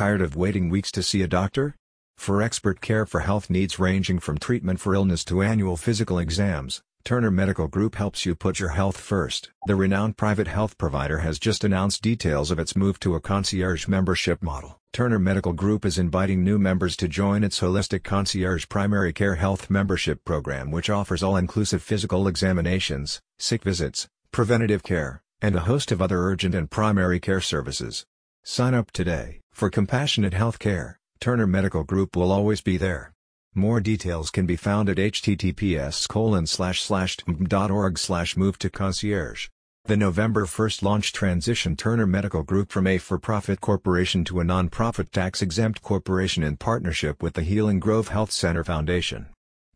Tired of waiting weeks to see a doctor? For expert care for health needs ranging from treatment for illness to annual physical exams, Turner Medical Group helps you put your health first. The renowned private health provider has just announced details of its move to a concierge membership model. Turner Medical Group is inviting new members to join its holistic concierge primary care health membership program which offers all-inclusive physical examinations, sick visits, preventative care, and a host of other urgent and primary care services. Sign up today. For compassionate health care, Turner Medical Group will always be there. More details can be found at https org slash move to concierge. The November 1st launch transition Turner Medical Group from a for-profit corporation to a non-profit tax-exempt corporation in partnership with the Healing Grove Health Center Foundation.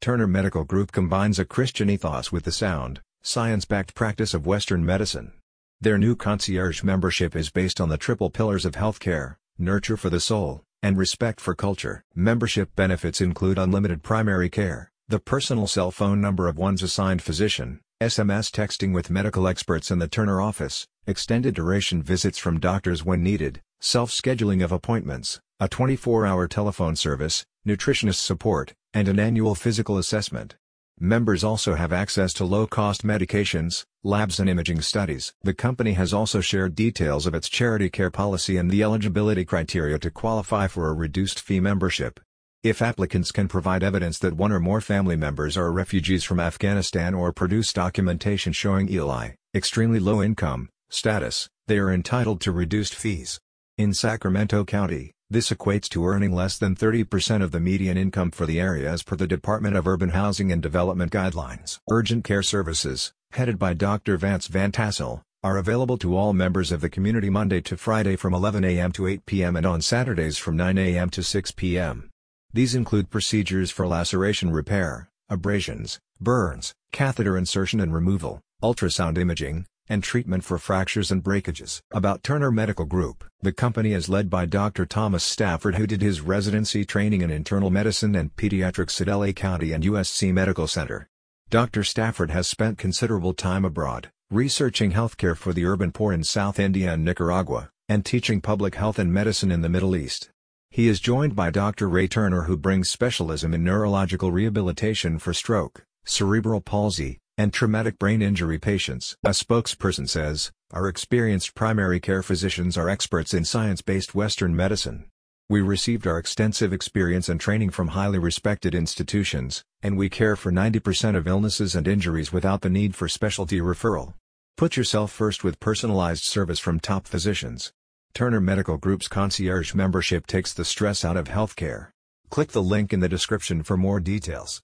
Turner Medical Group combines a Christian ethos with the sound, science-backed practice of Western medicine. Their new concierge membership is based on the triple pillars of healthcare, nurture for the soul, and respect for culture. Membership benefits include unlimited primary care, the personal cell phone number of one's assigned physician, SMS texting with medical experts in the Turner office, extended duration visits from doctors when needed, self-scheduling of appointments, a 24-hour telephone service, nutritionist support, and an annual physical assessment. Members also have access to low-cost medications, labs and imaging studies. The company has also shared details of its charity care policy and the eligibility criteria to qualify for a reduced fee membership. If applicants can provide evidence that one or more family members are refugees from Afghanistan or produce documentation showing ELI, extremely low income, status, they are entitled to reduced fees. In Sacramento County, this equates to earning less than 30% of the median income for the area as per the Department of Urban Housing and Development guidelines. Urgent care services, headed by Dr. Vance Van Tassel, are available to all members of the community Monday to Friday from 11 a.m. to 8 p.m. and on Saturdays from 9 a.m. to 6 p.m. These include procedures for laceration repair, abrasions, burns, catheter insertion and removal, ultrasound imaging, and treatment for fractures and breakages. About Turner Medical Group The company is led by Dr. Thomas Stafford who did his residency training in internal medicine and pediatrics at LA County and USC Medical Center. Dr. Stafford has spent considerable time abroad, researching healthcare for the urban poor in South India and Nicaragua, and teaching public health and medicine in the Middle East. He is joined by Dr. Ray Turner who brings specialism in neurological rehabilitation for stroke, cerebral palsy, and traumatic brain injury patients. A spokesperson says, Our experienced primary care physicians are experts in science-based Western medicine. We received our extensive experience and training from highly respected institutions, and we care for 90% of illnesses and injuries without the need for specialty referral. Put yourself first with personalized service from top physicians. Turner Medical Group's concierge membership takes the stress out of healthcare. Click the link in the description for more details.